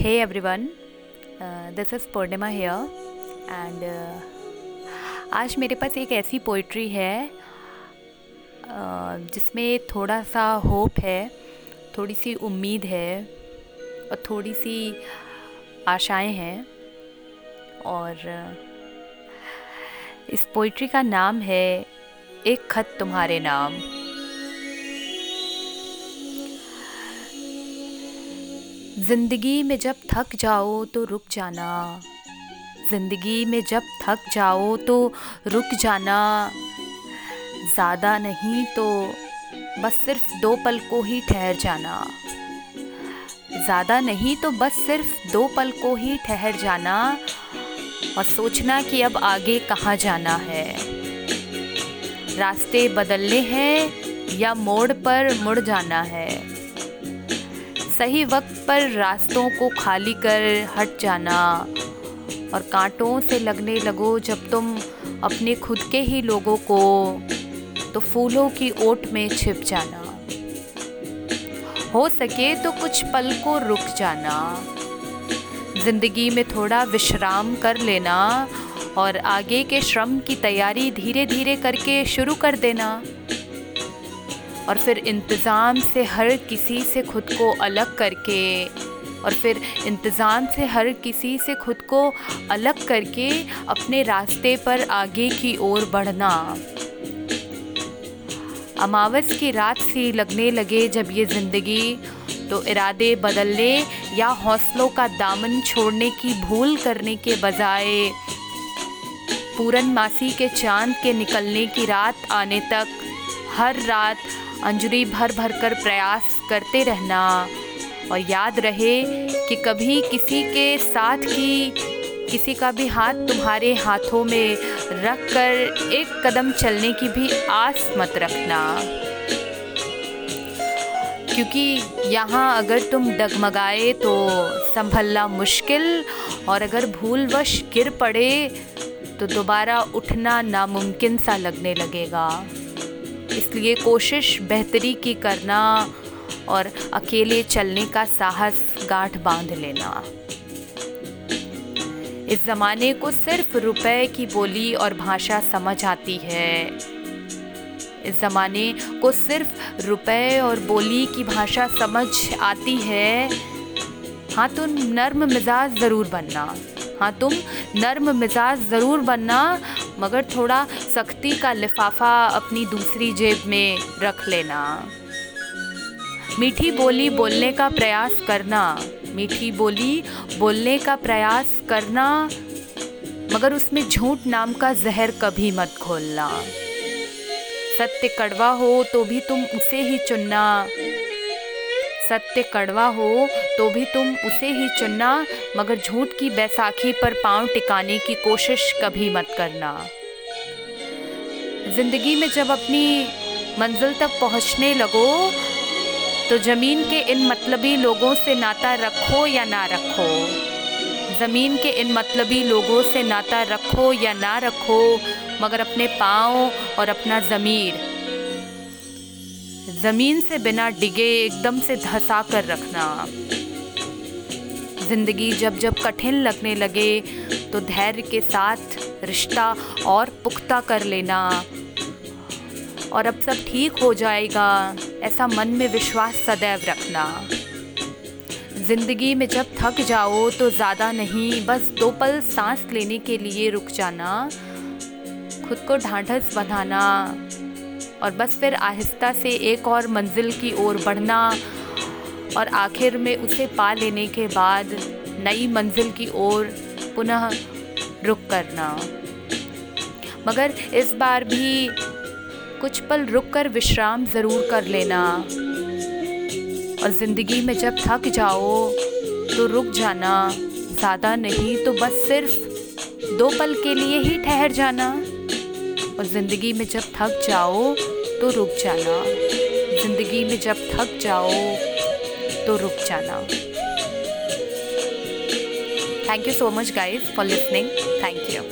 Hey everyone, uh, this is Purnima here. And आज मेरे पास एक ऐसी पोइट्री है uh, जिसमें थोड़ा सा होप है थोड़ी सी उम्मीद है और थोड़ी सी आशाएँ हैं। और uh, इस पोइट्री का नाम है एक खत तुम्हारे नाम। ज़िंदगी में जब थक जाओ तो रुक जाना। ज़िंदगी में जब थक जाओ तो रुक जाना। ज़्यादा नहीं तो बस सिर्फ़ दो पल को ही ठहर जाना। ज़्यादा नहीं तो बस सिर्फ़ दो पल को ही ठहर जाना और सोचना कि अब आगे कहाँ जाना है। रास्ते बदलने हैं या मोड़ पर मुड़ जाना है। सही वक्त पर रास्तों को खाली कर हट जाना और कांटों से लगने लगो जब तुम अपने खुद के ही लोगों को तो फूलों की ओट में छिप जाना। हो सके तो कुछ पल को रुक जाना। ज़िंदगी में थोड़ा विश्राम कर लेना और आगे के श्रम की तैयारी धीरे धीरे करके शुरू कर देना। और फिर इंतज़ाम से हर किसी से खुद को अलग करके, और फिर इंतज़ाम से हर किसी से खुद को अलग करके अपने रास्ते पर आगे की ओर बढ़ना। अमावस की रात सी लगने लगे जब ये ज़िंदगी तो इरादे बदलने या हौसलों का दामन छोड़ने की भूल करने के बजाय पूरन मासी के चाँद के निकलने की रात आने तक, हर रात अंजलि भर भर कर प्रयास करते रहना। और याद रहे कि कभी किसी के साथ की, किसी का भी हाथ तुम्हारे हाथों में रख कर एक कदम चलने की भी आस मत रखना। क्योंकि यहाँ अगर तुम डगमगाए तो संभलना मुश्किल, और अगर भूलवश गिर पड़े तो दोबारा उठना नामुमकिन सा लगने लगेगा। इसलिए कोशिश बेहतरी की करना और अकेले चलने का साहस गांठ बाँध लेना। इस ज़माने को सिर्फ़ रुपए की बोली और भाषा समझ आती है। इस ज़माने को सिर्फ़ रुपए और बोली की भाषा समझ आती है। हाँ तो नर्म मिजाज ज़रूर बनना। हाँ तुम नर्म मिजाज ज़रूर बनना मगर थोड़ा सख्ती का लिफाफा अपनी दूसरी जेब में रख लेना। मीठी बोली बोलने का प्रयास करना। मीठी बोली बोलने का प्रयास करना, मगर उसमें झूठ नाम का जहर कभी मत खोलना। सत्य कड़वा हो तो भी तुम उसे ही चुनना। सत्य कड़वा हो तो भी तुम उसे ही चुनना, मगर झूठ की बैसाखी पर पाँव टिकाने की कोशिश कभी मत करना। ज़िंदगी में जब अपनी मंजिल तक पहुँचने लगो तो ज़मीन के इन मतलबी लोगों से नाता रखो या ना रखो। ज़मीन के इन मतलबी लोगों से नाता रखो या ना रखो, मगर अपने पाँव और अपना ज़मीर ज़मीन से बिना डिगे, एकदम से धसा कर रखना। ज़िंदगी जब जब कठिन लगने लगे तो धैर्य के साथ रिश्ता और पुख्ता कर लेना। और अब सब ठीक हो जाएगा, ऐसा मन में विश्वास सदैव रखना। ज़िंदगी में जब थक जाओ तो ज़्यादा नहीं, बस दो पल सांस लेने के लिए रुक जाना। खुद को ढांढस बंधाना। और बस फिर आहिस्ता से एक और मंजिल की ओर बढ़ना और आखिर में उसे पा लेने के बाद नई मंजिल की ओर पुनः रुक करना। मगर इस बार भी कुछ पल रुक कर विश्राम ज़रूर कर लेना। और ज़िंदगी में जब थक जाओ तो रुक जाना। ज़्यादा नहीं तो बस सिर्फ़ दो पल के लिए ही ठहर जाना। और ज़िंदगी में जब थक जाओ तो रुक जाना। ज़िंदगी में जब थक जाओ तो रुक जाना। Thank you so much guys for listening thank you